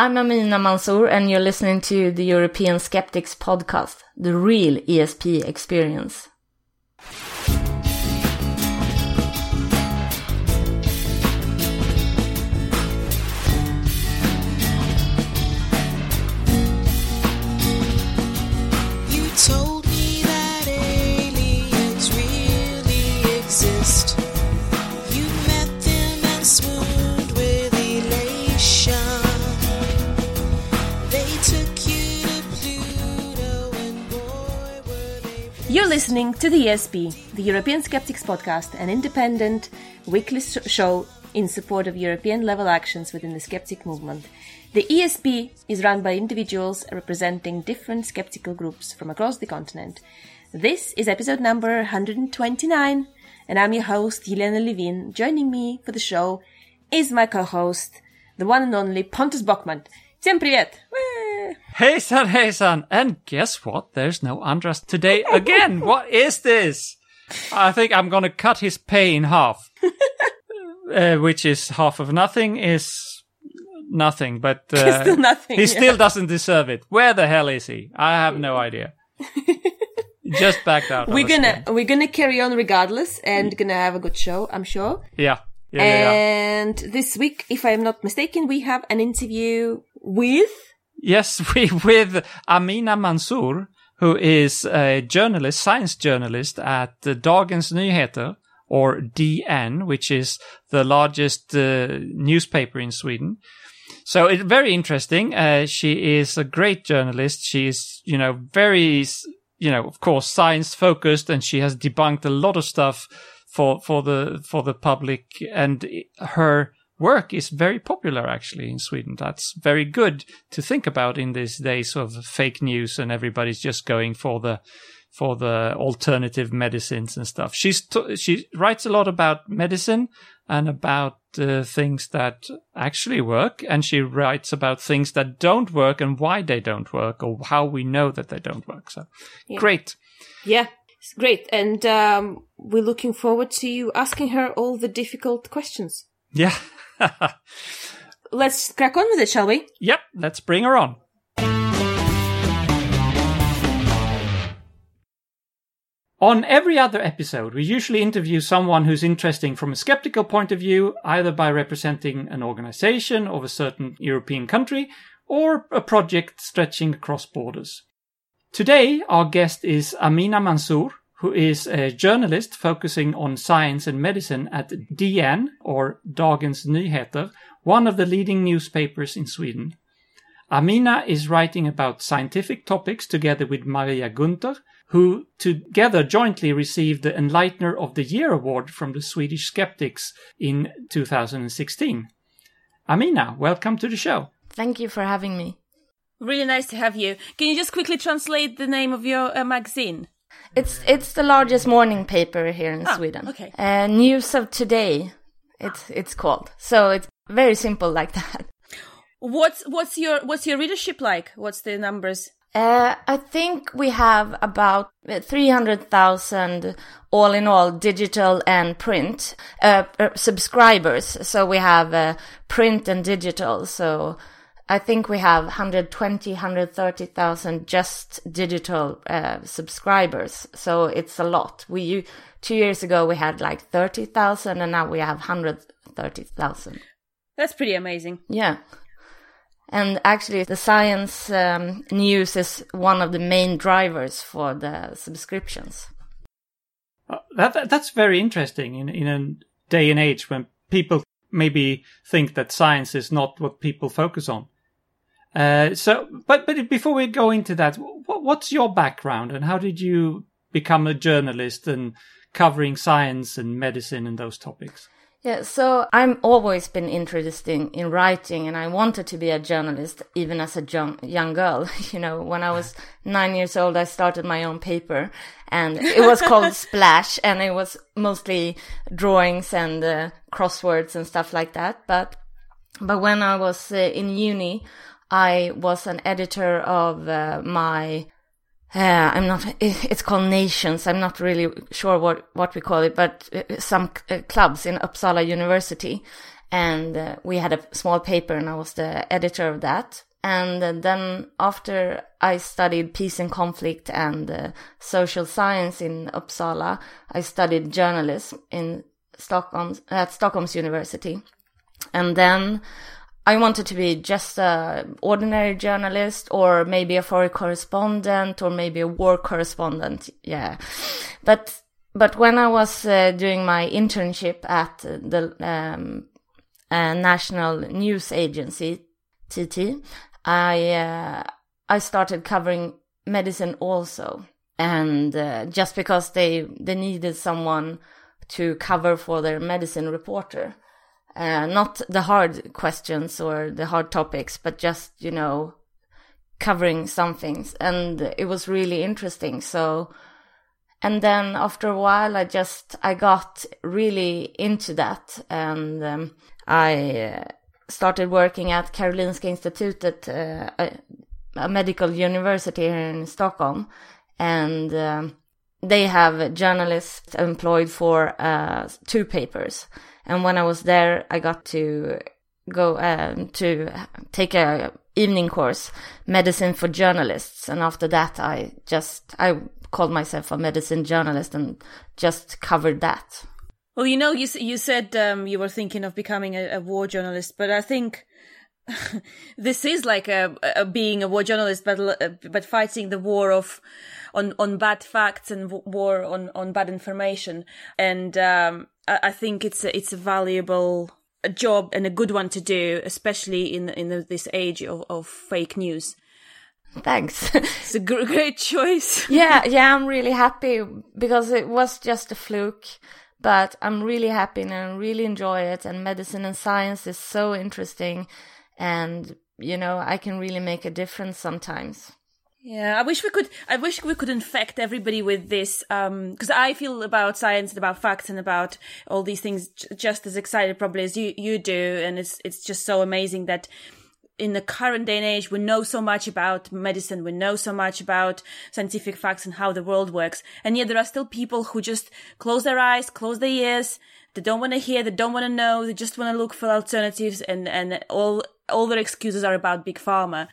I'm Amina Manzoor, and you're listening to the European Skeptics podcast, the real ESP experience. Listening to the ESP, the European Skeptics Podcast, an independent weekly sh- show in support of European level actions within the skeptic movement. The ESP is run by individuals representing different skeptical groups from across the continent. This is episode number 129, and I'm your host, Jelena Levin. Joining me for the show is my co-host, the one and only Pontus Bockman. Всем привет! Whee! Hejsan hejsan! And guess what? There's no Andras today again! what is this? I think I'm gonna cut his pay in half. uh, which is half of nothing is nothing, but uh, Still nothing, he yeah. still doesn't deserve it. Where the hell is he? I have no idea. Just backed out. of We're us gonna again. we're gonna carry on regardless and gonna have a good show, I'm sure. Yeah. Yeah, yeah, yeah. And this week, if I'm not mistaken, we have an interview with Yes, we with Amina Manzoor, who is a journalist, science journalist at Dagens Nyheter, or DN, which is the largest uh, newspaper in Sweden. So it's very interesting. Uh, she is a great journalist. She is, you know, very, you know, of course, science focused, and she has debunked a lot of stuff for for the for the public. And her work is very popular actually in Sweden. That's very good to think about in these days of fake news and everybody's just going for the for the alternative medicines and stuff. She's t- she writes a lot about medicine and about uh, things that actually work, and she writes about things that don't work and why they don't work or how we know that they don't work. So great. yeah, it's great, and um, we're looking forward to you asking her all the difficult questions. Yeah. Let's crack on with it, shall we? yep. Let's bring her on. On every other episode, we usually interview someone who's interesting from a skeptical point of view, either by representing an organization of a certain European country or a project stretching across borders. Today, our guest is Amina Manzoor, who is a journalist focusing on science and medicine at DN, or Dagens Nyheter, one of the leading newspapers in Sweden. Amina is writing about scientific topics together with Maria Gunther, who together jointly received the Enlightener of the Year award from the Swedish Skeptics in 2016. Amina, welcome to the show. Thank you for having me. Really nice to have you. Can you just quickly translate the name of your uh, magazine? It's it's the largest morning paper here in Ah, Sweden. okay. Uh, News of Today, it's it's called. So it's very simple like that. What's what's your what's your readership like? What's the numbers? Uh, I think we have about uh, 300,000 all in all digital and print uh, uh, subscribers. So we have uh, print and digital. So I think we have 120, 130,000 just digital uh, subscribers. So it's a lot. We two years ago we had like 30,000 and now we have 130,000. That's pretty amazing. Yeah. And actually, the science um, news is one of the main drivers for the subscriptions. Uh, that, that- that's very interesting in in a day and age when people maybe think that science is not what people focus on. Uh, so, but but before we go into that, what, what's your background and how did you become a journalist and covering science and medicine and those topics? Yeah, so I'm always been interested in, in writing and I wanted to be a journalist even as a young, young girl. You know, when I was nine years old, I started my own paper and it was called Splash and it was mostly drawings and uh, crosswords and stuff like that. But, but when I was uh, in uni, I was an editor of uh, my uh, I'm not. It's called Nations. I'm not really sure what what we call it, but uh, some uh, clubs in Uppsala University, and uh, we had a small paper and I was the editor of that. And then after I studied peace and conflict and uh, social science in Uppsala, I studied journalism in Stockholm at Stockholm's University. And then I wanted to be just a ordinary journalist or maybe a foreign correspondent or maybe a war correspondent. Yeah. But but when I was uh, doing my internship at the um, uh, National News Agency, TT, I uh, I started covering medicine also, and uh, just because they they needed someone to cover for their medicine reporter, uh, not the hard questions or the hard topics, but just you know covering some things, and it was really interesting. So and then after a while i just i got really into that. And um, i uh, started working at karolinska institutet uh, a, a, medical university here in stockholm. And um, they have journalists employed for uh, two papers and when i was there i got to go um, to take a evening course medicine for journalists and after that i just i called myself a medicine journalist and just covered that. Well, you know, you you said um, you were thinking of becoming a, a war journalist, but I think this is like a, a, being a war journalist, but but fighting the war of on on bad facts and war on on bad information. And um, I, think it's a, it's a valuable job and a good one to do, especially in in this age of, of fake news. Thanks. it's a great choice. yeah, yeah, I'm really happy because it was just a fluke, but I'm really happy and I really enjoy it. And medicine and science is so interesting, and you know, I can really make a difference sometimes. Yeah, I wish we could. I wish we could infect everybody with this, because um, I feel about science and about facts and about all these things just as excited probably as you you do, and it's it's just so amazing that in the current day and age, we know so much about medicine, we know so much about scientific facts and how the world works. And yet there are still people who just close their eyes, close their ears, they don't want to hear, they don't want to know, they just want to look for alternatives and, and all, all their excuses are about big pharma.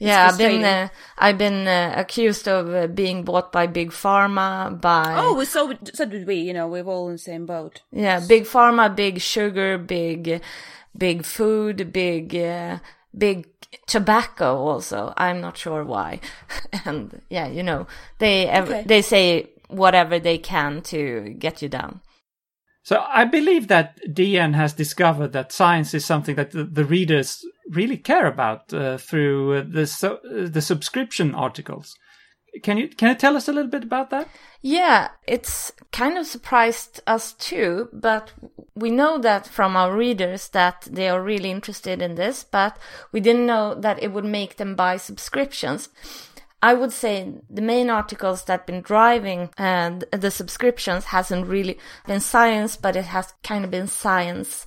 Yeah, I've been uh, I've been uh, accused of uh, being bought by big pharma by Oh, so so did we, you know, we're all in the same boat. Yeah, big pharma, big sugar, big big food, big uh, big tobacco also i'm not sure why and yeah you know they okay. they say whatever they can to get you down so i believe that dn has discovered that science is something that the, the readers really care about uh, through the so, uh, the subscription articles can you can you tell us a little bit about that? Yeah, it's kind of surprised us too, but we know that from our readers that they are really interested in this, but we didn't know that it would make them buy subscriptions. I would say the main articles that been driving uh, the subscriptions hasn't really been science, but it has kind of been science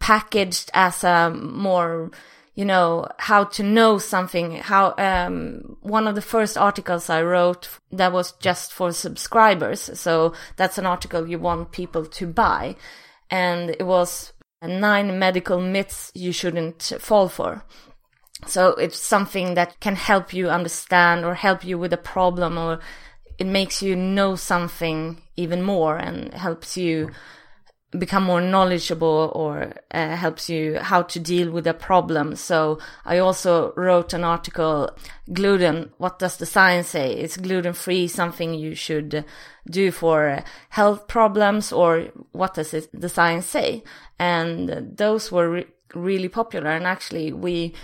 packaged as a more you know, how to know something, how, um, one of the first articles I wrote that was just for subscribers. So that's an article you want people to buy. And it was nine medical myths you shouldn't fall for. So it's something that can help you understand or help you with a problem or it makes you know something even more and helps you become more knowledgeable or uh, helps you how to deal with a problem. So I also wrote an article, gluten, what does the science say? Is gluten free something you should do for health problems or what does it, the science say? And those were re- really popular. And actually we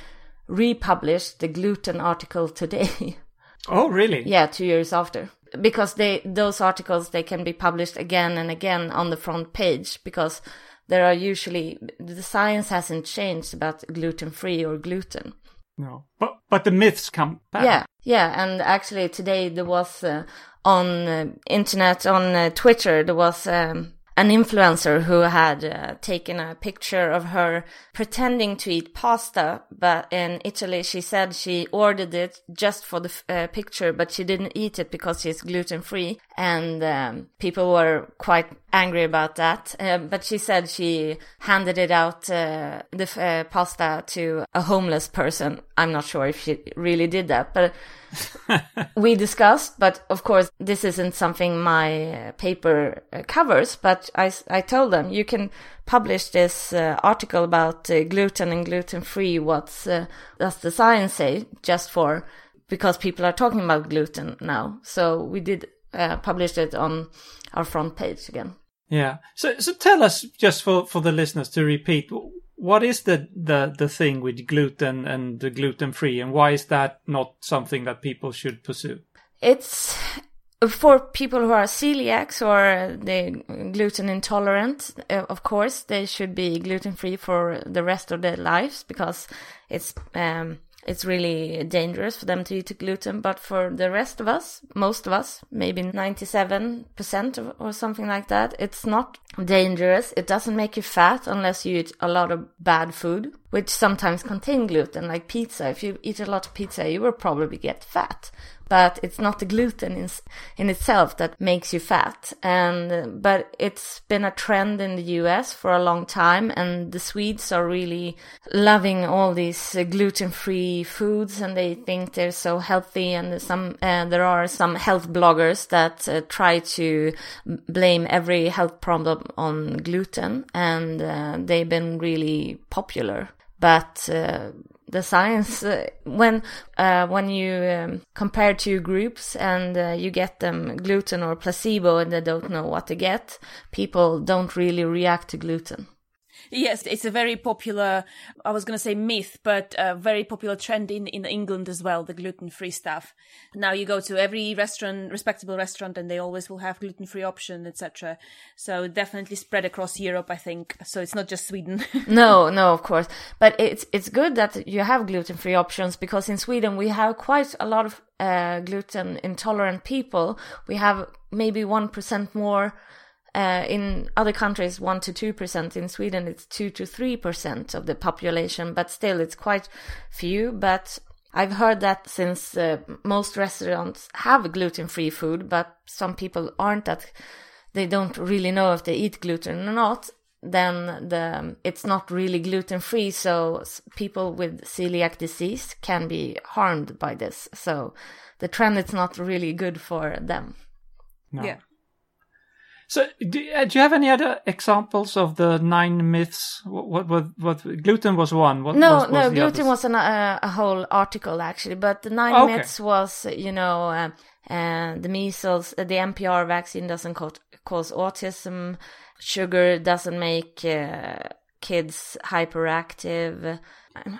republished the gluten article today. Oh, really? yeah, two years after because they those articles they can be published again and again on the front page because there are usually the science hasn't changed about gluten free or gluten. No, but but the myths come back. Yeah, yeah, and actually today there was uh, on uh, internet on uh, Twitter there was um, an influencer who had uh, taken a picture of her pretending to eat pasta, but in Italy she said she ordered it just for the uh, picture, but she didn't eat it because she's gluten free, and um, people were quite angry about that. Uh, but she said she handed it out uh, the uh, pasta to a homeless person. I'm not sure if she really did that, but we discussed, but of course, this isn't something my uh, paper uh, covers. But I, I told them you can publish this uh, article about uh, gluten and gluten free. What's uh, does the science say? Just for because people are talking about gluten now. So we did uh, publish it on our front page again. Yeah. So, so tell us, just for, for the listeners to repeat, what is the, the, the thing with gluten and the gluten free, and why is that not something that people should pursue? It's for people who are celiacs or they gluten intolerant. Uh, of course, they should be gluten free for the rest of their lives because it's um, it's really dangerous for them to eat gluten. But for the rest of us, most of us, maybe 97% or something like that, it's not dangerous. It doesn't make you fat unless you eat a lot of bad food, which sometimes contain gluten, like pizza. If you eat a lot of pizza, you will probably get fat but it's not the gluten in, in itself that makes you fat. And, but it's been a trend in the US for a long time and the Swedes are really loving all these gluten-free foods and they think they're so healthy and some, uh, there are some health bloggers that uh, try to blame every health problem on gluten and uh, they've been really popular. But, uh, the science uh, when uh, when you um, compare two groups and uh, you get them gluten or placebo and they don't know what to get people don't really react to gluten Yes, it's a very popular, I was going to say myth, but a very popular trend in, in England as well, the gluten free stuff. Now you go to every restaurant, respectable restaurant, and they always will have gluten free option, etc. So definitely spread across Europe, I think. So it's not just Sweden. no, no, of course. But it's, it's good that you have gluten free options because in Sweden we have quite a lot of uh, gluten intolerant people. We have maybe 1% more uh, in other countries, 1 to 2%. In Sweden, it's 2 to 3% of the population, but still, it's quite few. But I've heard that since uh, most restaurants have gluten free food, but some people aren't that, they don't really know if they eat gluten or not. Then the it's not really gluten free, so people with celiac disease can be harmed by this. So the trend is not really good for them. No. Yeah. So, do, uh, do you have any other examples of the nine myths? What, what, what, gluten was one. What no, was, was no, the gluten others? was an, uh, a whole article actually, but the nine Okay. myths was, you know, uh, uh, the measles, uh, the MMR vaccine doesn't cause, cause autism, sugar doesn't make uh, kids hyperactive.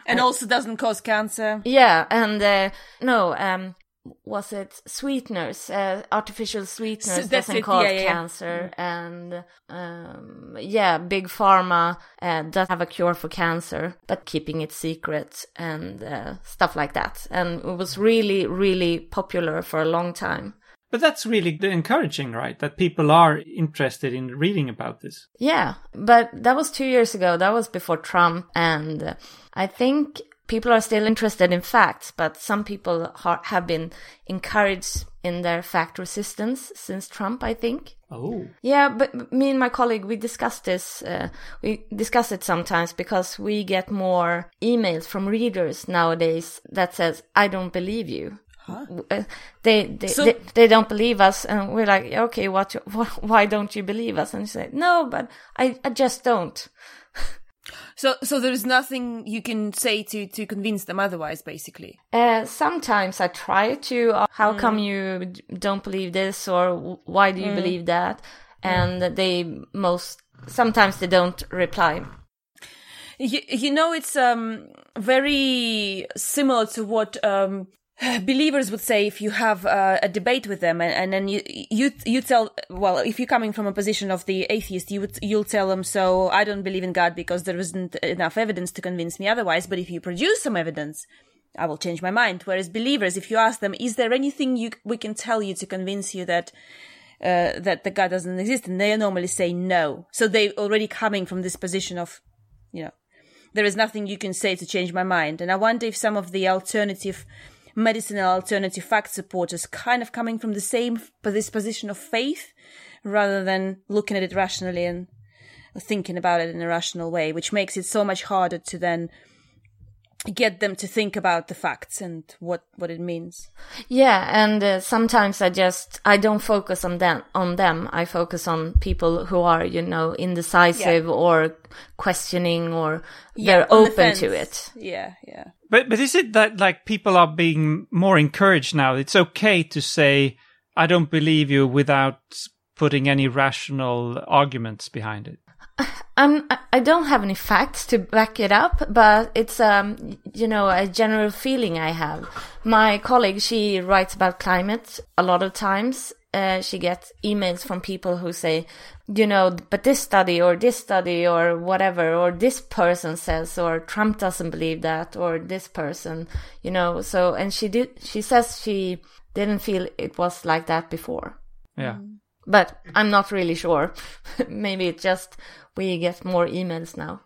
and also doesn't cause cancer. Yeah, and uh, no, um, was it sweeteners? Uh, artificial sweeteners So that's doesn't it, cause yeah, yeah. cancer, and um, yeah, big pharma uh, does have a cure for cancer, but keeping it secret and uh, stuff like that. And it was really, really popular for a long time. But that's really encouraging, right? That people are interested in reading about this. Yeah, but that was two years ago. That was before Trump, and I think people are still interested in facts, but some people ha- have been encouraged in their fact resistance since Trump. I think. Oh. Yeah, but me and my colleague we discussed this. Uh, we discuss it sometimes because we get more emails from readers nowadays that says, "I don't believe you." Uh, they they, So- they they don't believe us, and we're like, okay, what? wh- Why don't you believe us? And you say, no, but I I just don't. So, so there is nothing you can say to, to convince them otherwise, basically. Uh, sometimes I try to. Uh, how come you don't believe this, or why do you believe that? And they most sometimes they don't reply. You, you know, it's um very similar to what um believers would say if you have uh, a debate with them, and, and then you you you tell well if you're coming from a position of the atheist, you would you'll tell them so I don't believe in God because there isn't enough evidence to convince me otherwise. But if you produce some evidence. I will change my mind. Whereas believers, if you ask them, is there anything you, we can tell you to convince you that uh, that the God doesn't exist, and they normally say no. So they already coming from this position of, you know, there is nothing you can say to change my mind. And I wonder if some of the alternative medicinal alternative fact supporters kind of coming from the same this position of faith rather than looking at it rationally and thinking about it in a rational way, which makes it so much harder to then get them to think about the facts and what what it means. Yeah, and uh, sometimes I just I don't focus on them on them. I focus on people who are you know indecisive or questioning or they're on the open to it. Yeah, yeah. But but is it that like people are being more encouraged now? It's okay to say I don't believe you without putting any rational arguments behind it. I'm I- don't have any facts to back it up, but it's um you know a general feeling I have. My colleague she writes about climate a lot of times. Uh, she gets emails from people who say, you know, but this study or this study or whatever, or this person says, or Trump doesn't believe that, or this person, you know. So and she did. She says she didn't feel it was like that before Yeah. but I'm not really sure. Maybe it's just we get more emails now.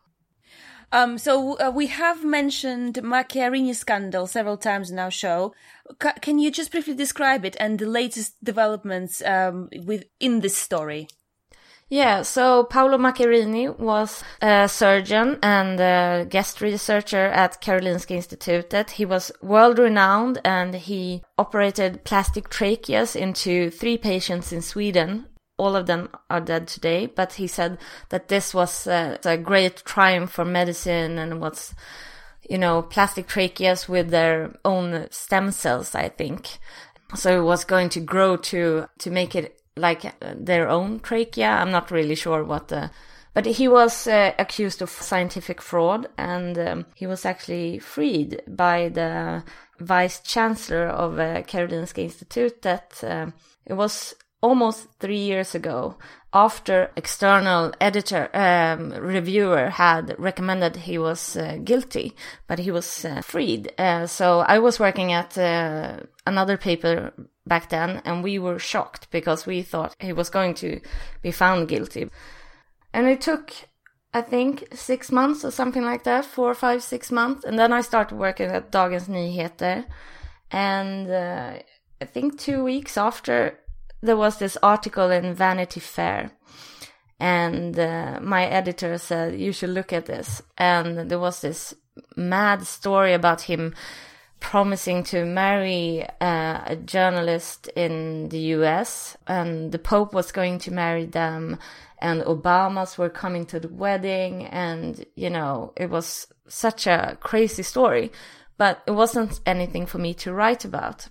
Um, so uh, we have mentioned Macchiarini scandal several times in our show. Ca can you just briefly describe it and the latest developments um, within this story? Yeah, so Paolo Macchiarini was a surgeon and a guest researcher at Karolinska Institutet. He was world renowned and he operated plastic tracheas into three patients in Sweden. All of them are dead today, but he said that this was uh, a great triumph for medicine and was, you know, plastic tracheas with their own stem cells, I think. So it was going to grow to, to make it like uh, their own trachea. I'm not really sure what the, but he was uh, accused of scientific fraud and um, he was actually freed by the vice chancellor of uh, Karolinska Institute that um it was almost three years ago after external editor um, reviewer had recommended he was uh, guilty but he was uh, freed. Uh, so i was working at uh, another paper back then and we were shocked because we thought he was going to be found guilty. And it took i think six months or something like that four five six months and then i started working at dagens nyheter. And uh, i think two weeks after there was this article in Vanity Fair, and uh, my editor said you should look at this. And there was this mad story about him promising to marry uh, a journalist in the U.S. and the Pope was going to marry them, and Obamas were coming to the wedding, and you know it was such a crazy story, but it wasn't anything for me to write about.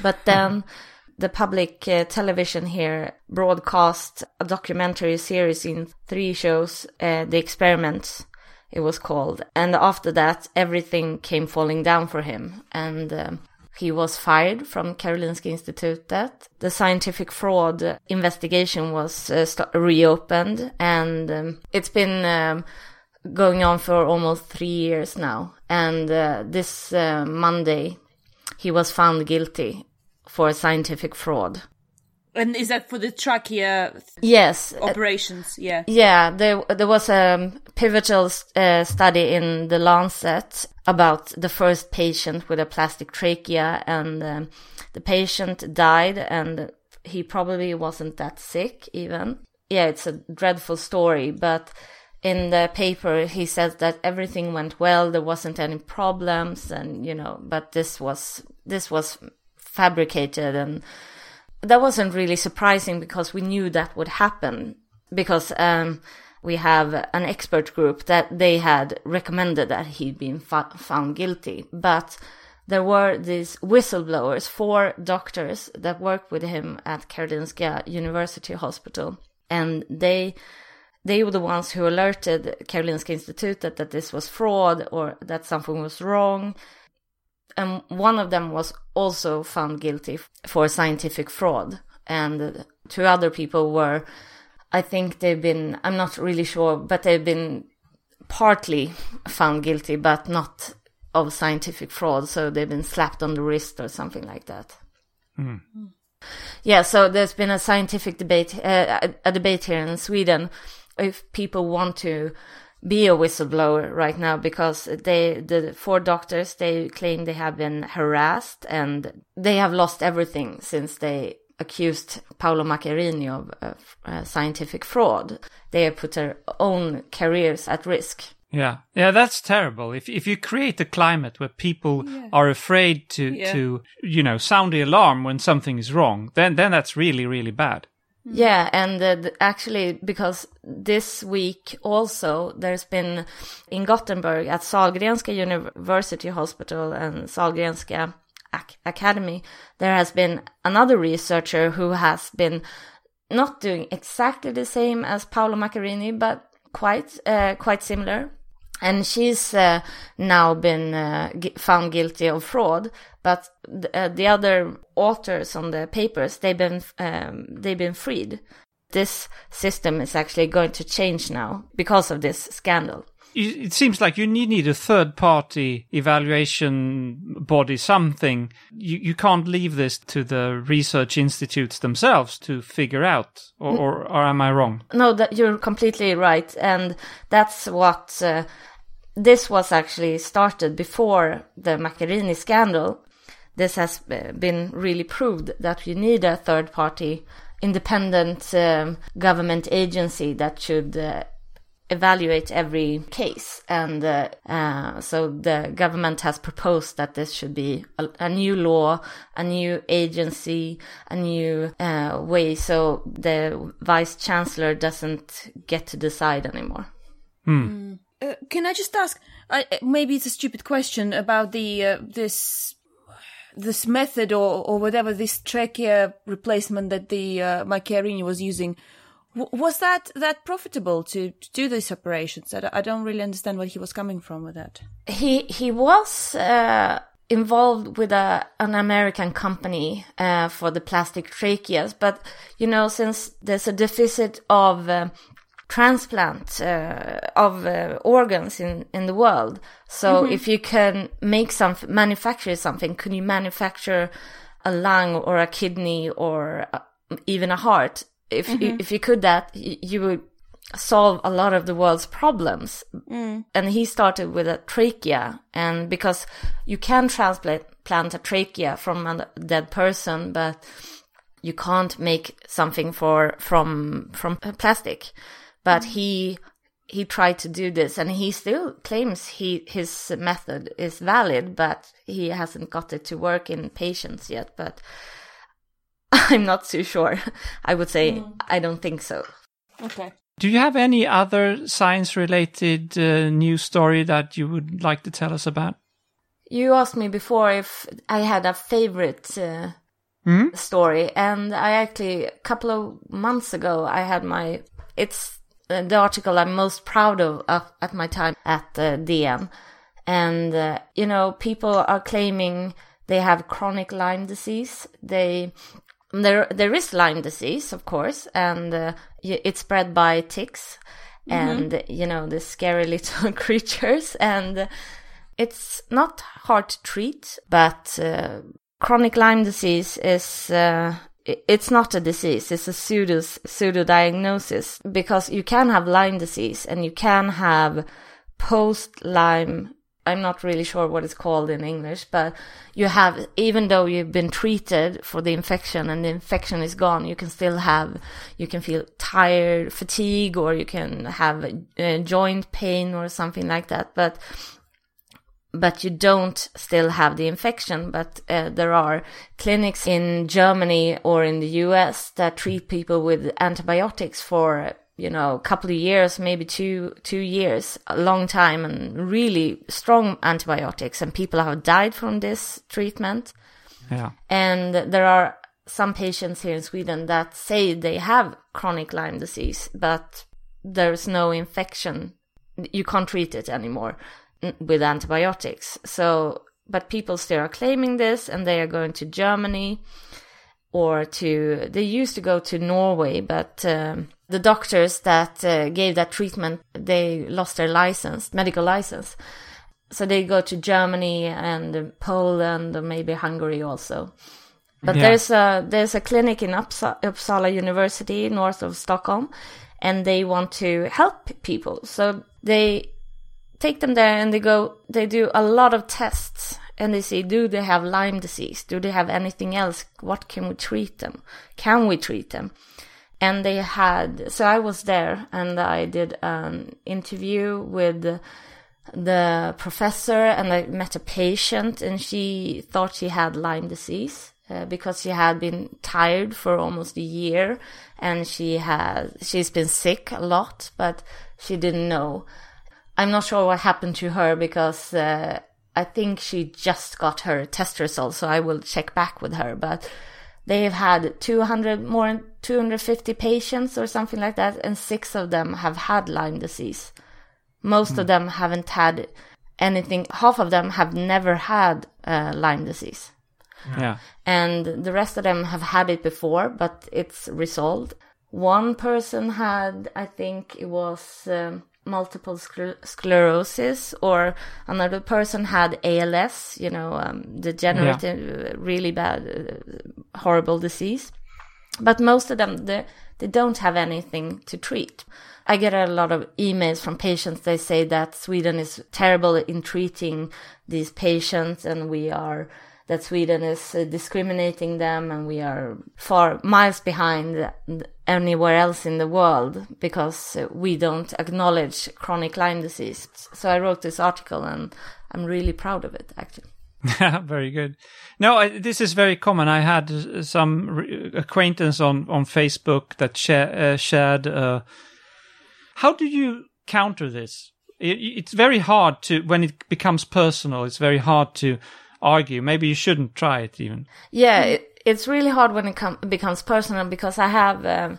But then the public uh, television here broadcast a documentary series in three shows, uh, The Experiment, it was called. And after that, everything came falling down for him. And um, he was fired from Karolinska Institutet. The scientific fraud investigation was uh, reopened, and um, it's been um, going on for almost three years now. And uh, this uh, Monday, he was found guilty for scientific fraud. And is that for the trachea Yes, operations? Yeah. yeah, there there was a pivotal uh, study in the Lancet about the first patient with a plastic trachea, and um, the patient died, and he probably wasn't that sick even. Yeah, it's a dreadful story, but in the paper he says that everything went well, there wasn't any problems, and you know, but this was this was fabricated and that wasn't really surprising because we knew that would happen because um, we have an expert group that they had recommended that he'd been found guilty. But there were these whistleblowers four doctors that worked with him at karolinska university hospital. And they they were the ones who alerted karolinska institute that, that this was fraud or that something was wrong and one of them was also found guilty for scientific fraud. And two other people were i think they've been i'm not really sure but they've been partly found guilty but not of scientific fraud. So they've been slapped on the wrist or something like that. Yeah, so there's been a scientific debate, uh, a debate here in Sweden, if people want to be a whistleblower right now because they, the four doctors, they claim they have been harassed and they have lost everything since they accused Paolo Macchiarini of uh, uh, scientific fraud. They have put their own careers at risk. Yeah, yeah, that's terrible. If if you create a climate where people are afraid to Yeah. to you know sound the alarm when something is wrong, then then that's really really bad. Yeah, and uh, actually, because this week also there's been in Gothenburg at Sahlgrenska University Hospital and Sahlgrenska Ac- Academy, there has been another researcher who has been not doing exactly the same as Paolo Macchiarini, but quite uh, quite similar. And she's uh, now been uh, found guilty of fraud, but th- uh, the other authors on the papers they've been um, they've been freed. This system is actually going to change now because of this scandal. It it seems like you need, need a third party evaluation body, something. You, you can't leave this to the research institutes themselves to figure out, or, or, or am I wrong? No, that you're completely right, and that's what uh, this was actually started before the Macchiarini scandal. This has uh, been really proved that you need a third party, independent um, government agency that should uh, evaluate every case. And uh, uh, so the government has proposed that this should be a, a new law, a new agency, a new uh, way, so the vice chancellor doesn't get to decide anymore. Uh, can I just ask? Uh, maybe it's a stupid question about the uh, this this method or or whatever this trachea replacement that the uh, Macchiarini was using. Was that that profitable to, to do these operations? I, don't really understand where he was coming from with that. he he was uh, involved with a an American company uh, for the plastic tracheas, but you know since there's a deficit of transplant uh, of uh, organs in in the world, so if you can make some manufacture something, can you manufacture a lung or a kidney or uh, even a heart? If you, if you could that, you would solve a lot of the world's problems. And he started with a trachea, and because you can transplant plant a trachea from a dead person, but you can't make something for from from plastic. But he he tried to do this, and he still claims he his method is valid, but he hasn't got it to work in patients yet. But I'm not too sure. I would say I don't think so. Okay. Do you have any other science related uh, news story that you would like to tell us about? You asked me before if I had a favorite uh, story, and I actually a couple of months ago I had my it's the article I'm most proud of uh, at my time at uh, DN, and uh, you know people are claiming they have chronic Lyme disease. They there there is Lyme disease, of course, and uh, it's spread by ticks, and you know the scary little creatures, and uh, it's not hard to treat, but uh, chronic Lyme disease is. It's not a disease, it's a pseudo, pseudo diagnosis because you can have Lyme disease and you can have post Lyme. I'm not really sure what it's called in English, but you have, even though you've been treated for the infection and the infection is gone, you can still have, you can feel tired, fatigue, or you can have uh, joint pain or something like that. But but you don't still have the infection. But uh, there are clinics in Germany or in the US that treat people with antibiotics for you know a couple of years, maybe two two years, a long time, and really strong antibiotics, and people have died from this treatment. Yeah. And there are some patients here in Sweden that say they have chronic Lyme disease, but there's no infection. You can't treat it anymore with antibiotics. So, but people still are claiming this and they are going to Germany or to, they used to go to Norway, but um, the doctors that uh, gave that treatment, they lost their license, medical license. So they go to Germany and Poland or maybe Hungary also. But Yeah. there's a there's a clinic in Uppsa- Uppsala University, north of Stockholm, and they want to help people. So they take them there and they go. They do a lot of tests and they say, do they have Lyme disease? Do they have anything else? What can we treat them? Can we treat them? And they had. So I was there and I did an interview with the professor and I met a patient and she thought she had Lyme disease uh, because she had been tired for almost a year and she has she's been sick a lot but she didn't know. I'm not sure what happened to her because uh, I think she just got her test results so I will check back with her but they've had 200 more than 250 patients or something like that and six of them have had Lyme disease. Most of them haven't had anything. Half of them have never had uh, Lyme disease, Yeah. and the rest of them have had it before, but it's resolved. One person had, I think it was um, multiple scler- sclerosis, or another person had ALS. You know, um, degenerative, uh, really bad, uh, horrible disease. But most of them, they, they don't have anything to treat. I get a lot of emails from patients. They say that Sweden is terrible in treating these patients and we are, that Sweden is uh, discriminating them and we are far miles behind anywhere else in the world because uh, we don't acknowledge chronic Lyme disease. So I wrote this article and I'm really proud of it actually. very good. No, I, this is very common. I had uh, some re- acquaintance on on Facebook that share, uh, shared. Uh, how do you counter this? It, it's very hard to when it becomes personal. It's very hard to argue. Maybe you shouldn't try it even. Yeah, it, it's really hard when it com- becomes personal because I have. Um,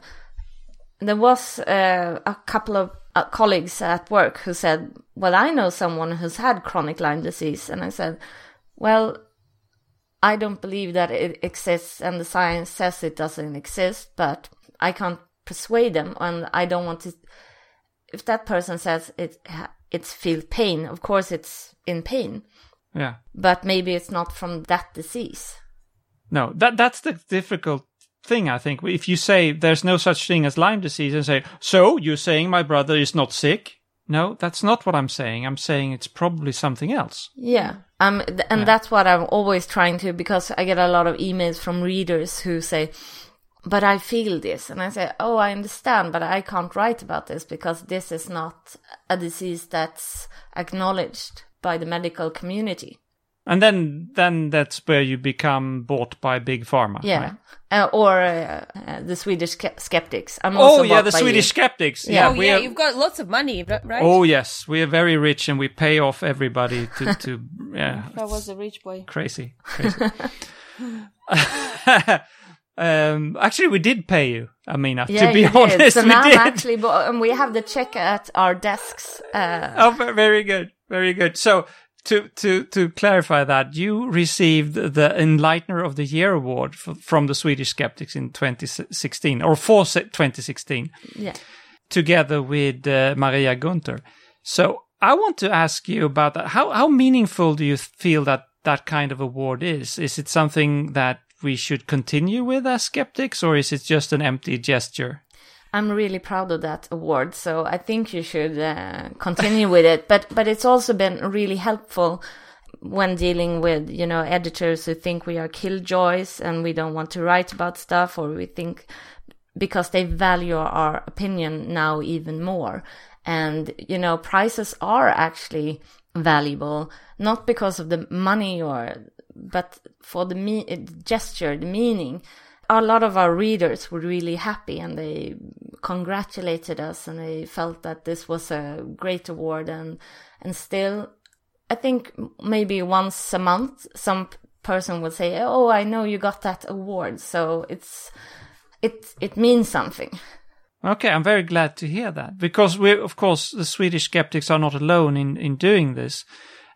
there was uh, a couple of uh, colleagues at work who said, "Well, I know someone who's had chronic Lyme disease," and I said, "Well, I don't believe that it exists, and the science says it doesn't exist, but I can't persuade them, and I don't want to." If that person says it, it's feel pain. Of course, it's in pain, Yeah. but maybe it's not from that disease. No, that that's the difficult thing. I think if you say there's no such thing as Lyme disease and say, so you're saying my brother is not sick? No, that's not what I'm saying. I'm saying it's probably something else. Yeah. Um, th- and Yeah. that's what I'm always trying to, because I get a lot of emails from readers who say, but I feel this. And I say, oh, I understand, but I can't write about this because this is not a disease that's acknowledged by the medical community. And then then that's where you become bought by big pharma. Yeah. right? Uh, or uh, uh, the Swedish skeptics. I'm also Oh yeah, the by you. Swedish skeptics. Yeah. oh we yeah, are- you've got lots of money, right? Oh yes, we are very rich and we pay off everybody to to yeah. that was a rich boy. crazy, crazy. um, actually, we did pay you, Amina. Yeah, to be you honest, did. So we now did. I'm actually, bo- and we have the check at our desks. Uh, Oh, very good, very good. So to to to clarify that, you received the Enlightener of the Year award f- from the Swedish Skeptics in 2016 or for 2016. yeah. together with uh, Maria Gunther. So I want to ask you about that. How how meaningful do you feel that that kind of award is? Is it something that we should continue with as skeptics, or is it just an empty gesture? I'm really proud of that award, so I think you should uh, continue with it. But but it's also been really helpful when dealing with you know editors who think we are killjoys and we don't want to write about stuff, or we think because they value our opinion now even more. And you know prizes are actually valuable not because of the money or but for the me- gesture, the meaning a lot of our readers were really happy and they congratulated us and they felt that this was a great award and and still i think maybe once a month some person would say oh i know you got that award. So it's it it means something. Okay, I'm very glad to hear that. Because we, of course, the Swedish skeptics are not alone in in doing this.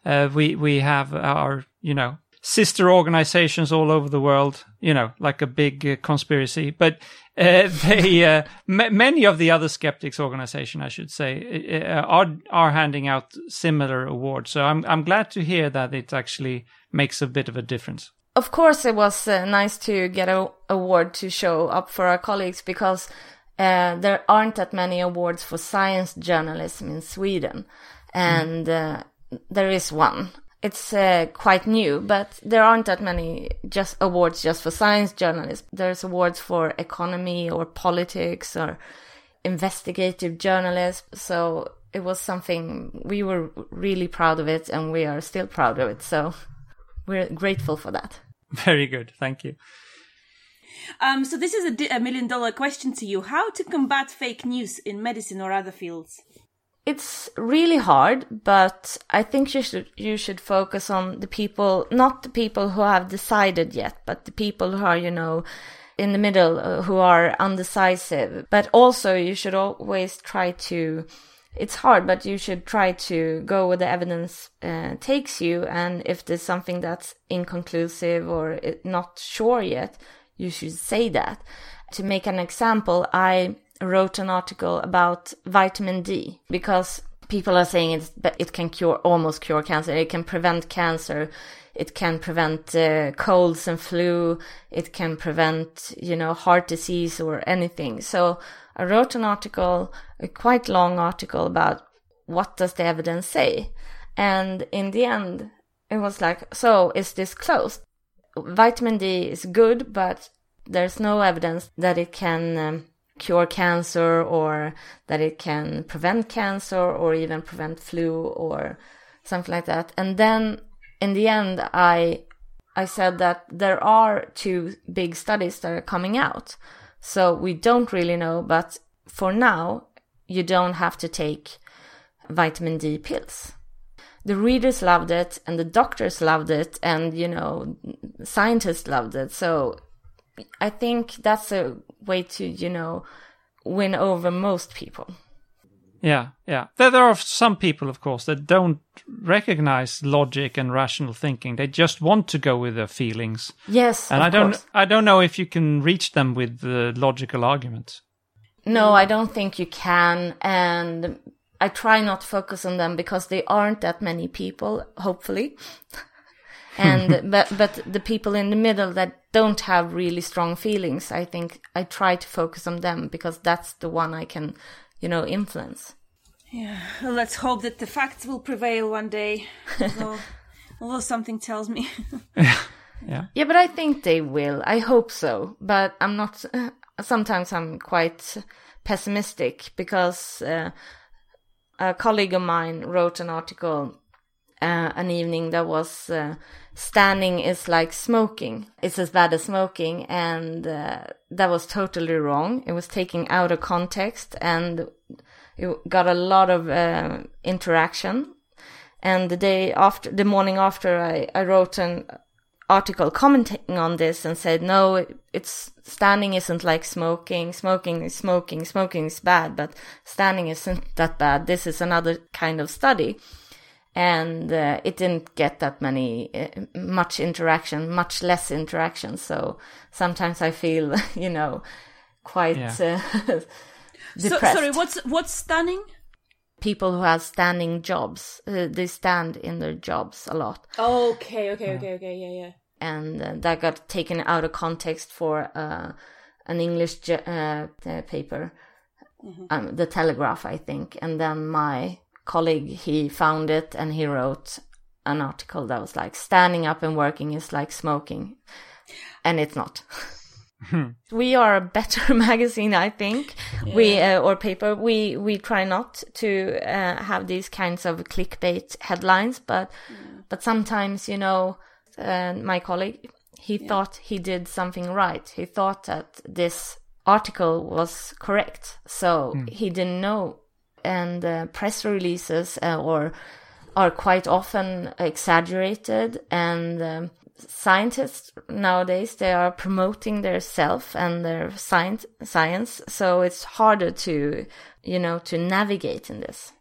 Uh, we we have our you know sister organizations all over the world, you know, like a big uh, conspiracy. But uh, they uh, m- many of the other skeptics organization, I should say, uh, are are handing out similar awards. So I'm I'm glad to hear that it actually makes a bit of a difference. of course, it was uh, nice to get a award to show up for our colleagues because uh, there aren't that many awards for science journalism in Sweden, and uh, there is one. It's uh, quite new, but there aren't that many just awards just for science journalists. There's awards for economy or politics or investigative journalism. So it was something we were really proud of it, and we are still proud of it. So we're grateful for that. Very good. Thank you. Um, so this is a, di- a million dollar question to you: How to combat fake news in medicine or other fields? It's really hard, but I think you should you should focus on the people, not the people who have decided yet, but the people who are, you know, in the middle, uh, who are undecisive. But also, you should always try to. It's hard, but you should try to go where the evidence uh, takes you. And if there's something that's inconclusive or not sure yet, you should say that. To make an example, I wrote an article about vitamin D because people are saying it's, it can cure, almost cure cancer. It can prevent cancer. It can prevent uh, colds and flu. It can prevent, you know, heart disease or anything. So I wrote an article, a quite long article about what does the evidence say? And in the end, it was like, so is this closed? Vitamin D is good, but there's no evidence that it can um, cure cancer or that it can prevent cancer or even prevent flu or something like that. And then in the end, I I said that there are two big studies that are coming out. So we don't really know, but for now, you don't have to take vitamin D pills. The readers loved it and the doctors loved it and, you know, scientists loved it. So I think that's a way to, you know, win over most people. Yeah, yeah. There, there are some people, of course, that don't recognize logic and rational thinking. They just want to go with their feelings. Yes, and I don't, course. I don't know if you can reach them with the logical arguments. No, I don't think you can. And I try not to focus on them because they aren't that many people, hopefully. and but but the people in the middle that don't have really strong feelings, I think I try to focus on them because that's the one I can, you know, influence. Yeah, well, let's hope that the facts will prevail one day. Although, although something tells me. Yeah. Yeah, but I think they will. I hope so. But I'm not. sometimes I'm quite pessimistic because uh, a colleague of mine wrote an article uh, an evening that was uh, standing is like smoking. It's as bad as smoking, and uh, that was totally wrong. It was taking out of context, and it got a lot of uh, interaction. And the day after, the morning after, I, I wrote an article commenting on this and said, no, it's standing isn't like smoking. Smoking is smoking. Smoking is bad, but standing isn't that bad. This is another kind of study. And uh, it didn't get that many, uh, much interaction, much less interaction. So sometimes I feel, you know, quite Yeah. uh, so, depressed. sorry, what's what's stunning? People who have standing jobs, uh, they stand in their jobs a lot. Okay, okay, okay, okay, yeah, yeah. and uh, that got taken out of context for uh, an English ge- paper, um, the Telegraph, I think. And then my colleague he found it and he wrote an article that was like standing up and working is like smoking, and it's not. we are a better magazine, I think. We uh, or paper. We we try not to uh, have these kinds of clickbait headlines, but but sometimes you know, uh, my colleague he thought he did something right. He thought that this article was correct, so he didn't know. And uh, press releases uh, or are quite often exaggerated. And um, scientists nowadays they are promoting their self and their science science. So it's harder to you know to navigate in this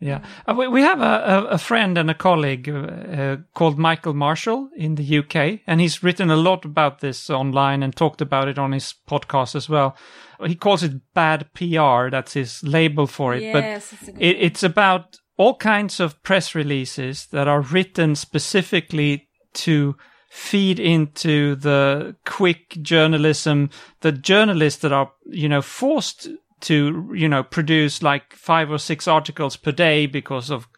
Yeah, uh, we, we have a, a, friend and a colleague uh, uh, called Michael Marshall in the UK, and he's written a lot about this online and talked about it on his podcast as well. He calls it bad PR. That's his label for it. Yes, but that's it, it's about all kinds of press releases that are written specifically to feed into the quick journalism, the journalists that are, you know, forced to, you know, produce like five or six articles per day because of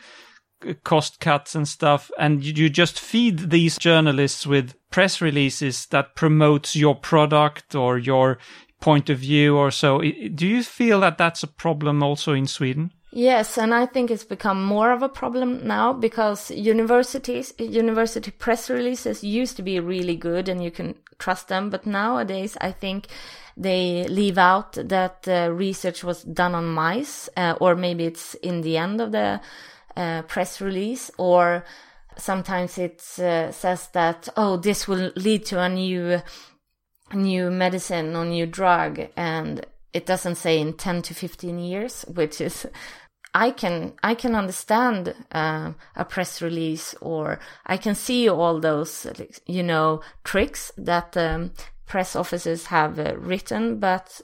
cost cuts and stuff. And you, just feed these journalists with press releases that promotes your product or your point of view or so. Do you feel that that's a problem also in sweden? Yes, and I think it's become more of a problem now because universities, university press releases used to be really good and you can trust them. But nowadays, I think they leave out that uh, research was done on mice, uh, or maybe it's in the end of the uh, press release, or sometimes it uh, says that, oh, this will lead to a new new medicine or new drug and it doesn't say in 10 to 15 years which is i can i can understand uh, a press release or i can see all those you know tricks that um, press offices have uh, written but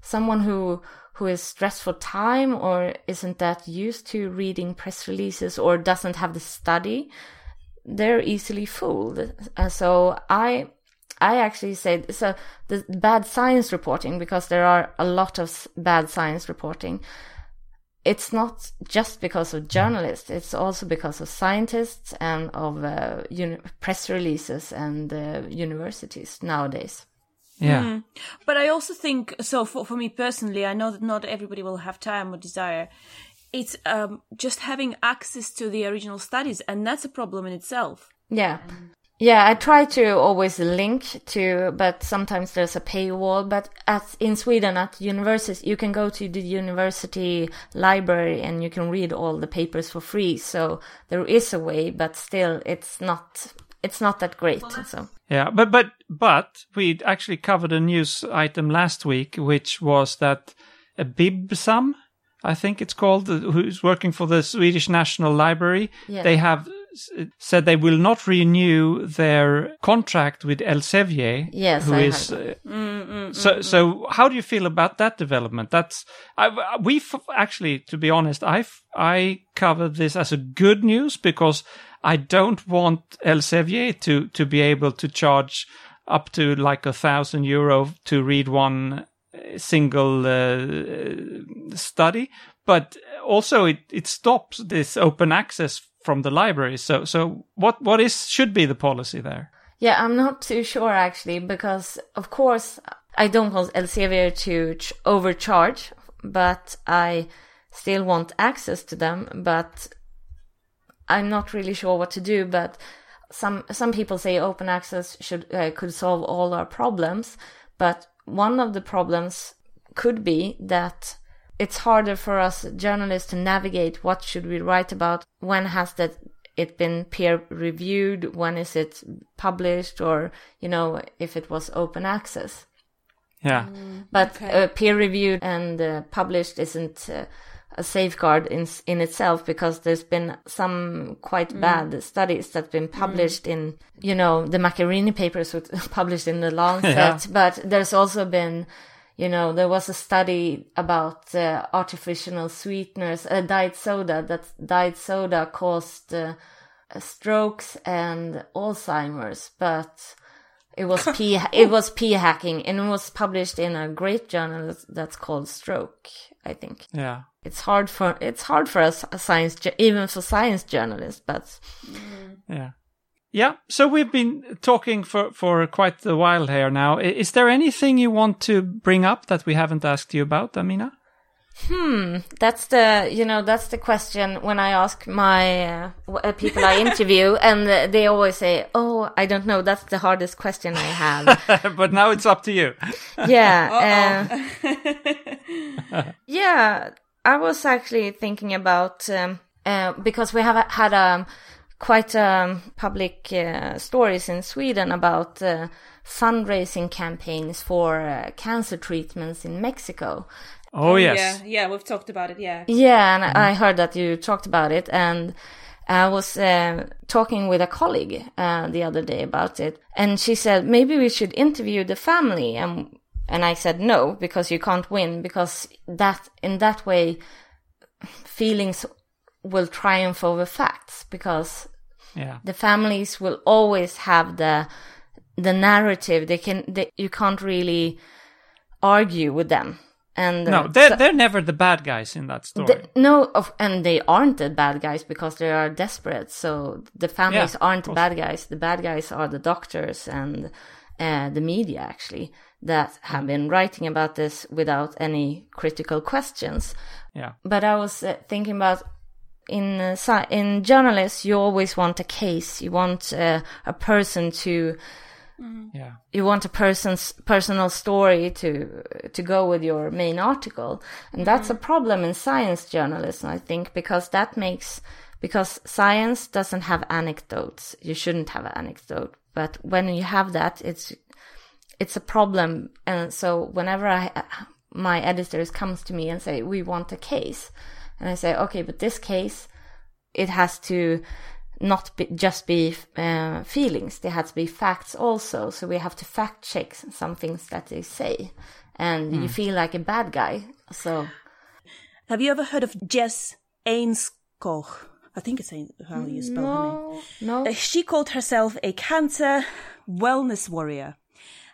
someone who who is stressed for time or isn't that used to reading press releases or doesn't have the study they're easily fooled and so i I actually say so the bad science reporting because there are a lot of bad science reporting. It's not just because of journalists; it's also because of scientists and of uh, press releases and uh, universities nowadays. Yeah But I also think so. For for me personally, I know that not everybody will have time or desire. It's um, just having access to the original studies, and that's a problem in itself. Yeah. Yeah, I try to always link to, but sometimes there's a paywall. But at in Sweden, at universities, you can go to the university library and you can read all the papers for free. So there is a way, but still, it's not it's not that great. so Yeah, but but but we actually covered a news item last week, which was that a Bibsam, I think it's called, uh, who's working for the Swedish National Library, Yeah. they have said they will not renew their contract with Elsevier. Yes, who I is. heard uh, so so how do you feel about that development? That's I, we f- actually, to be honest, I f- I covered this as a good news because I don't want Elsevier to to be able to charge up to like a thousand euro to read one uh, single uh, study, but also it it stops this open access from the library. So so what what is should be the policy there? Yeah, I'm not too sure actually, because of course I don't want Elsevier to ch- overcharge, but I still want access to them. But I'm not really sure what to do. But some some people say open access should uh, could solve all our problems, but one of the problems could be that it's harder for us journalists to navigate what should we write about when has that it been peer reviewed when is it published or you know if it was open access Yeah. but Okay. uh, peer reviewed and uh, published isn't uh, a safeguard in in itself because there's been some quite bad studies that've been published in you know the Macchiarini papers were published in the Lancet Yeah. but there's also been you know there was a study about uh, artificial sweeteners uh, diet soda that diet soda caused uh, strokes and Alzheimer's but it was p it was p hacking and it was published in a great journal that's called Stroke, I think. Yeah. It's hard for it's hard for us a science even for science journalists, but Yeah. Yeah. So we've been talking for, for quite a while here now. Is there anything you want to bring up that we haven't asked you about, Amina? Hmm. That's the you know that's the question when I ask my uh, uh, people I interview, and they always say, "Oh, I don't know. That's the hardest question I have." but now it's up to you. yeah. uh, yeah, I was actually thinking about um, uh, because we have had um, quite um, public uh, stories in Sweden about uh, fundraising campaigns for uh, cancer treatments in Mexico. Oh, yes. Yeah, yeah, we've talked about it. Yeah. Yeah, and I heard that you talked about it, and I was uh, talking with a colleague uh, the other day about it, and she said maybe we should interview the family, and and I said no because you can't win because that in that way feelings will triumph over facts because Yeah. the families will always have the the narrative. They can they, you can't really argue with them. And uh, No, they're so- they're never the bad guys in that story. the- no of, and they aren't the bad guys because they are desperate. So the families Yeah, aren't the bad guys. The bad guys are the doctors and uh, the media actually that have been writing about this without any critical questions yeah. but I was uh, thinking about in uh, in journalists, you always want a case. You want uh, a person to Yeah. you want a person's personal story to to go with your main article, and that's a problem in science journalism, I think, because that makes because science doesn't have anecdotes. You shouldn't have an anecdote, but when you have that, it's it's a problem. And so whenever I my editors comes to me and say we want a case, and I say okay, but this case it has to not be, just be uh, feelings. There has to be facts also. So we have to fact check some things that they say, and you feel like a bad guy. So Have you ever heard of Jess Ainscough? I think it's how you spell her name. no, no, Uh, She called herself a cancer wellness warrior.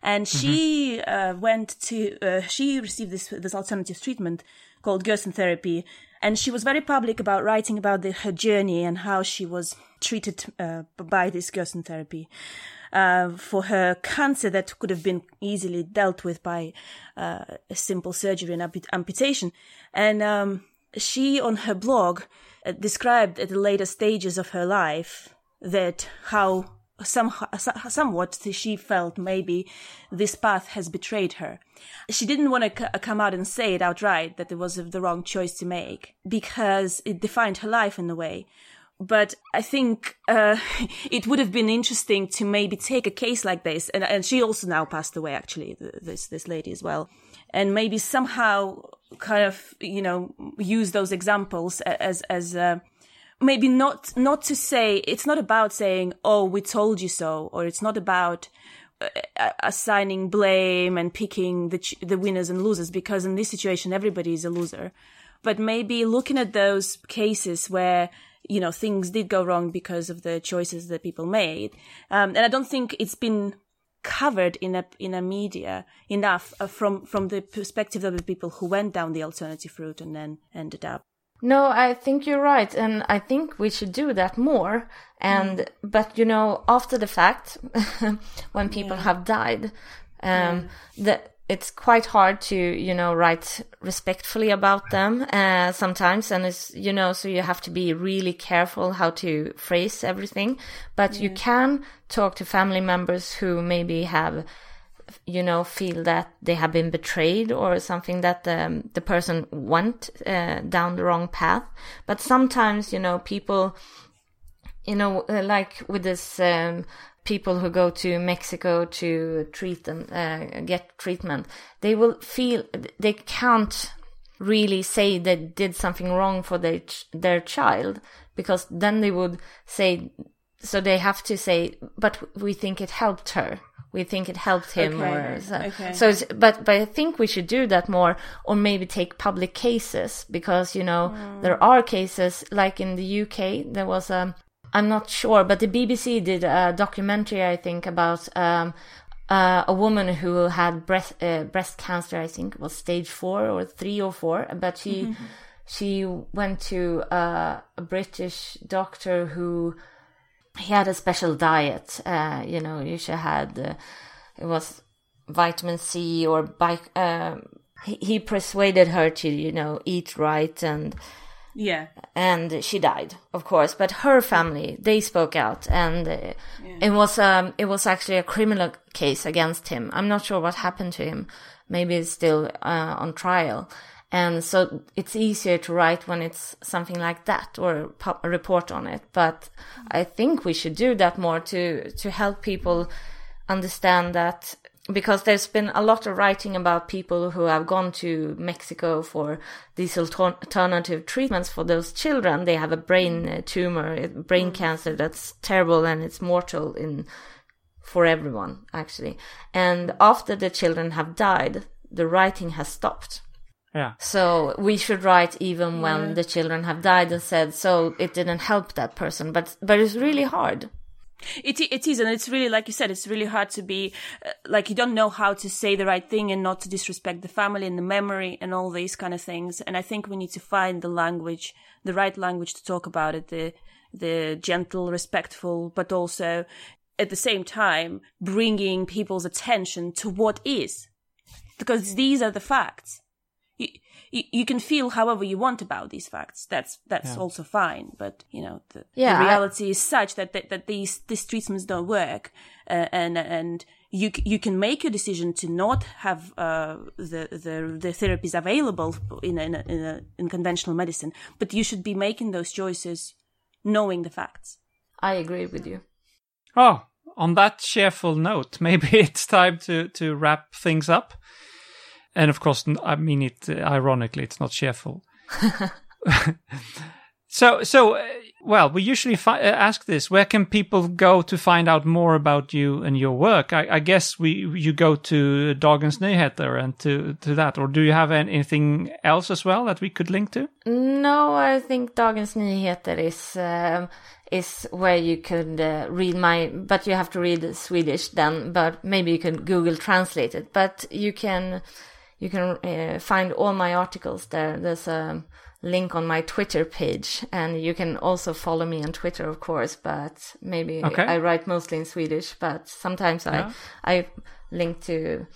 And she uh, went to, uh, she received this, this alternative treatment called Gerson therapy. And she was very public about writing about the, her journey and how she was treated uh, by this Gerson therapy uh, for her cancer that could have been easily dealt with by uh, a simple surgery and amputation. And um, she, on her blog, described at the later stages of her life that how some, somewhat she felt maybe this path has betrayed her. She didn't want to c- come out and say it outright that it was the wrong choice to make because it defined her life in a way. But I think uh, it would have been interesting to maybe take a case like this, and, and she also now passed away, actually, this this lady as well, and maybe somehow kind of you know use those examples as as uh, maybe not not to say it's not about saying oh we told you so or it's not about uh, uh, assigning blame and picking the ch- the winners and losers because in this situation everybody is a loser. But maybe looking at those cases where you know things did go wrong because of the choices that people made um, and i don't think it's been covered in a in a media enough uh, from from the perspective of the people who went down the alternative route and then ended up. No, I think you're right, and I think we should do that more. And but you know, after the fact, when people have died, um, that it's quite hard to you know write respectfully about them uh, sometimes, and it's you know so you have to be really careful how to phrase everything. But you can talk to family members who maybe have you know feel that they have been betrayed or something that um, the person went uh, down the wrong path. But sometimes you know people you know uh, like with this um, people who go to mexico to treat and uh, get treatment they will feel they can't really say they did something wrong for their ch- their child because then they would say so they have to say but we think it helped her we think it helped him Okay, or so, okay. so it's, but but i think we should do that more or maybe take public cases because you know Hmm. there are cases like in the uk there was a i'm not sure but the bbc did a documentary i think about um uh, a woman who had breast uh, breast cancer i think it was stage 4 or 3 or 4 but she she went to uh, a british doctor who he had a special diet. Uh, you know, you should had uh, it was vitamin C or bike. Um, he, he persuaded her to you know eat right and yeah. And she died of course but her family they spoke out and uh, it was um it was actually a criminal case against him. I'm not sure what happened to him. Maybe it's still uh, on trial. And so it's easier to write when it's something like that or report on it. But i think we should do that more to to help people understand that because there's been a lot of writing about people who have gone to Mexico for these alternative treatments for those children. They have a brain uh, tumor, brain cancer that's terrible and it's mortal in for everyone actually. And after the children have died, the writing has stopped. Yeah. So we should write even when the children have died and said, so it didn't help that person. But, but it's really hard. It it is, and it's really like you said. It's really hard to be uh, like you don't know how to say the right thing and not to disrespect the family and the memory and all these kind of things. And I think we need to find the language, the right language to talk about it, the the gentle, respectful, but also at the same time bringing people's attention to what is, because these are the facts. You, you, you can feel however you want about these facts. That's that's also fine. But you know, the, Yeah, the I- reality is such that that, that these these treatments don't work, uh, and and you you can make a decision to not have uh, the the the therapies available in a, in a, in, a, in conventional medicine, but you should be making those choices knowing the facts. I agree with you. Oh, on that cheerful note, maybe it's time to, to wrap things up. And of course, I mean it uh, ironically, it's not cheerful. so, so, uh, well, we usually fi- uh, ask this: Where can people go to find out more about you and your work? I, I guess we you go to Dagens Nyheter and to to that, or do you have anything else as well that we could link to? No, I think Dagens Nyheter is um, is where you could uh, read my, but you have to read Swedish then. But maybe you can Google Translate it. But you can you can uh, find all my articles there. There's a link on my Twitter page, and you can also follow me on Twitter, of course. But maybe Okay. I write mostly in Swedish, but sometimes Yeah. I I link to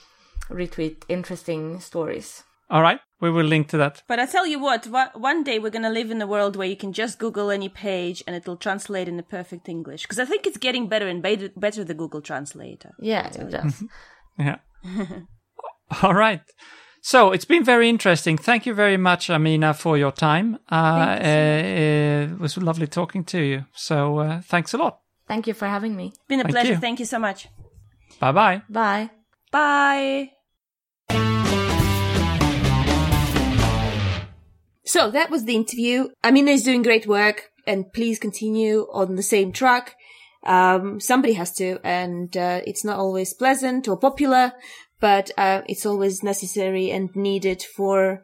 retweet interesting stories. All right, we will link to that. But I tell you what, wa- one day we're gonna live in a world where you can just Google any page and it'll translate in into perfect English. Because I think it's getting better and better, better the Google Translator. Yeah, it does. Yeah. All right. So it's been very interesting. Thank you very much, Amina, for your time. Uh, uh, it was lovely talking to you. So uh, thanks a lot. Thank you for having me. Been a Thank pleasure. you. Thank you so much. Bye bye. Bye. Bye. So that was the interview. Amina is doing great work and please continue on the same track. Um, somebody has to and, uh, it's not always pleasant or popular, but, uh, it's always necessary and needed for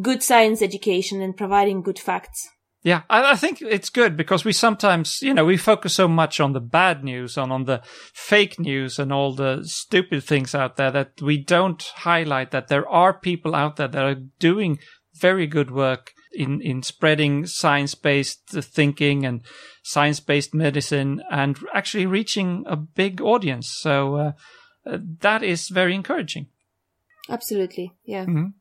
good science education and providing good facts. Yeah, I, I think it's good because we sometimes, you know, we focus so much on the bad news and on the fake news and all the stupid things out there that we don't highlight that there are people out there that are doing very good work in, in spreading science-based thinking and science-based medicine and actually reaching a big audience. So, uh, uh, that is very encouraging. Absolutely. Yeah. Mhm.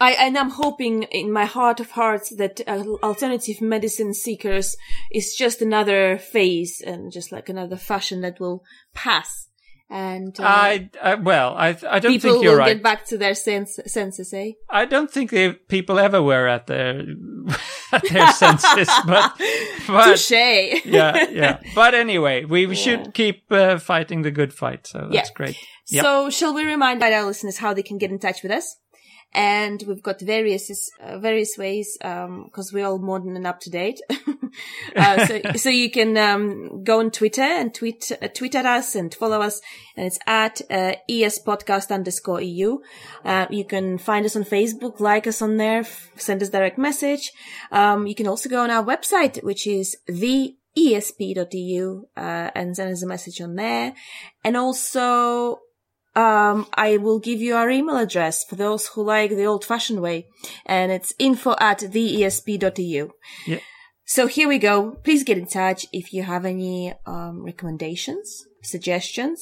I, and I'm hoping in my heart of hearts that uh, alternative medicine seekers is just another phase and just like another fashion that will pass. And uh, I, I, well, I, I don't think you're right. People will get back to their sense, senses, eh? I don't think they, people ever were at their at their senses, but but Touche. yeah, yeah. But anyway, we, we should keep uh, fighting the good fight. So that's Yeah. great. Yep. So, shall we remind our listeners how they can get in touch with us? And we've got various uh, various ways because we're all modern and up to date. uh, so, so you can um, go on Twitter and tweet uh, tweet at us and follow us, and it's at uh, espodcast underscore eu. Uh, you can find us on Facebook, like us on there, f- send us direct message. Um, you can also go on our website, which is the esp.eu uh, and send us a message on there. And also, um, I will give you our email address for those who like the old fashioned way. And it's info at theesp.eu. Yeah. So here we go. Please get in touch if you have any um, recommendations, suggestions,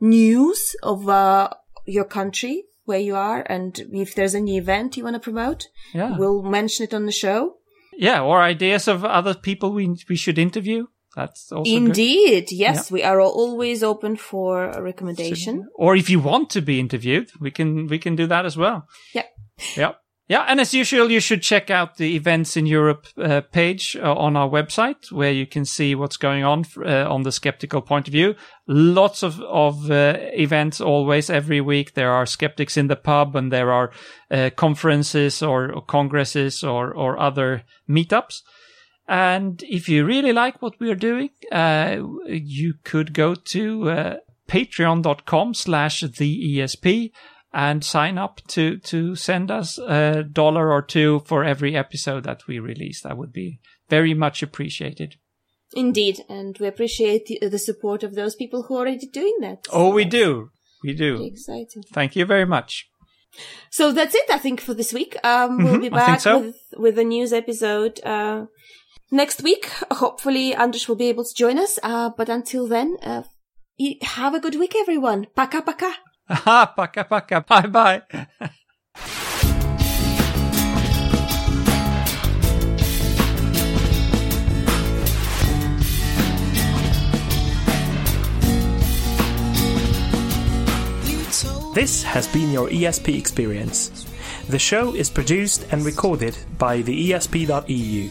news of uh, your country where you are, and if there's any event you want to promote, Yeah. we'll mention it on the show. yeah, or ideas of other people we we should interview. That's also good. Indeed, yes, we are always open for a recommendation. Or if you want to be interviewed, we can we can do that as well. Yep. Yep. Yeah, and as usual, you should check out the events in Europe uh, page uh, on our website, where you can see what's going on uh, on the skeptical point of view. Lots of of uh, events always every week. There are skeptics in the pub, and there are uh, conferences or, or congresses or or other meetups. And if you really like what we are doing, uh, you could go to uh, patreon.com slash the ESP and sign up to to send us a dollar or two for every episode that we release. That would be very much appreciated. Indeed, and we appreciate the, the support of those people who are already doing that. Oh, we do. We do. Exciting. Thank you very much. So that's it, I think, for this week. Um, we'll be Mhm, I think back so. with, with a news episode, uh, next week. Hopefully, Anders will be able to join us. Uh, but until then, uh, have a good week, everyone. Paka paka. Aha, paka paka. Bye bye. This has been your ESP experience. The show is produced and recorded by the ESP.eu.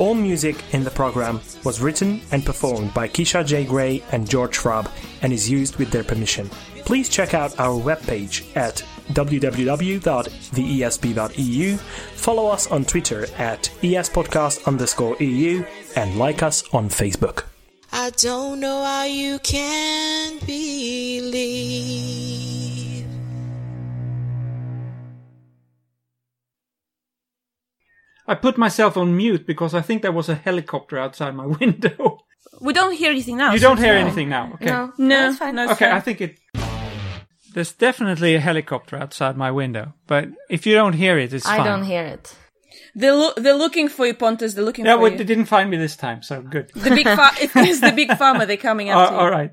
All music in the program was written and performed by Keisha J. Gray and George Schwab and is used with their permission. Please check out our webpage at www.theesp.eu, follow us on Twitter at espodcast underscore EU, and like us on Facebook. I don't know how you can believe. I put myself on mute because I think there was a helicopter outside my window. We don't hear anything now. you don't hear it's- anything now. Okay. No, No, that's fine. no, it's Okay, fine. I think it. There's definitely a helicopter outside my window, but if you don't hear it, it's I fine. don't hear it. They're, lo- they're looking for you, Pontus. They're looking Yeah, for well, you. they didn't find me this time, so good. The big fa- it's the big farmer. They're coming after you. all right.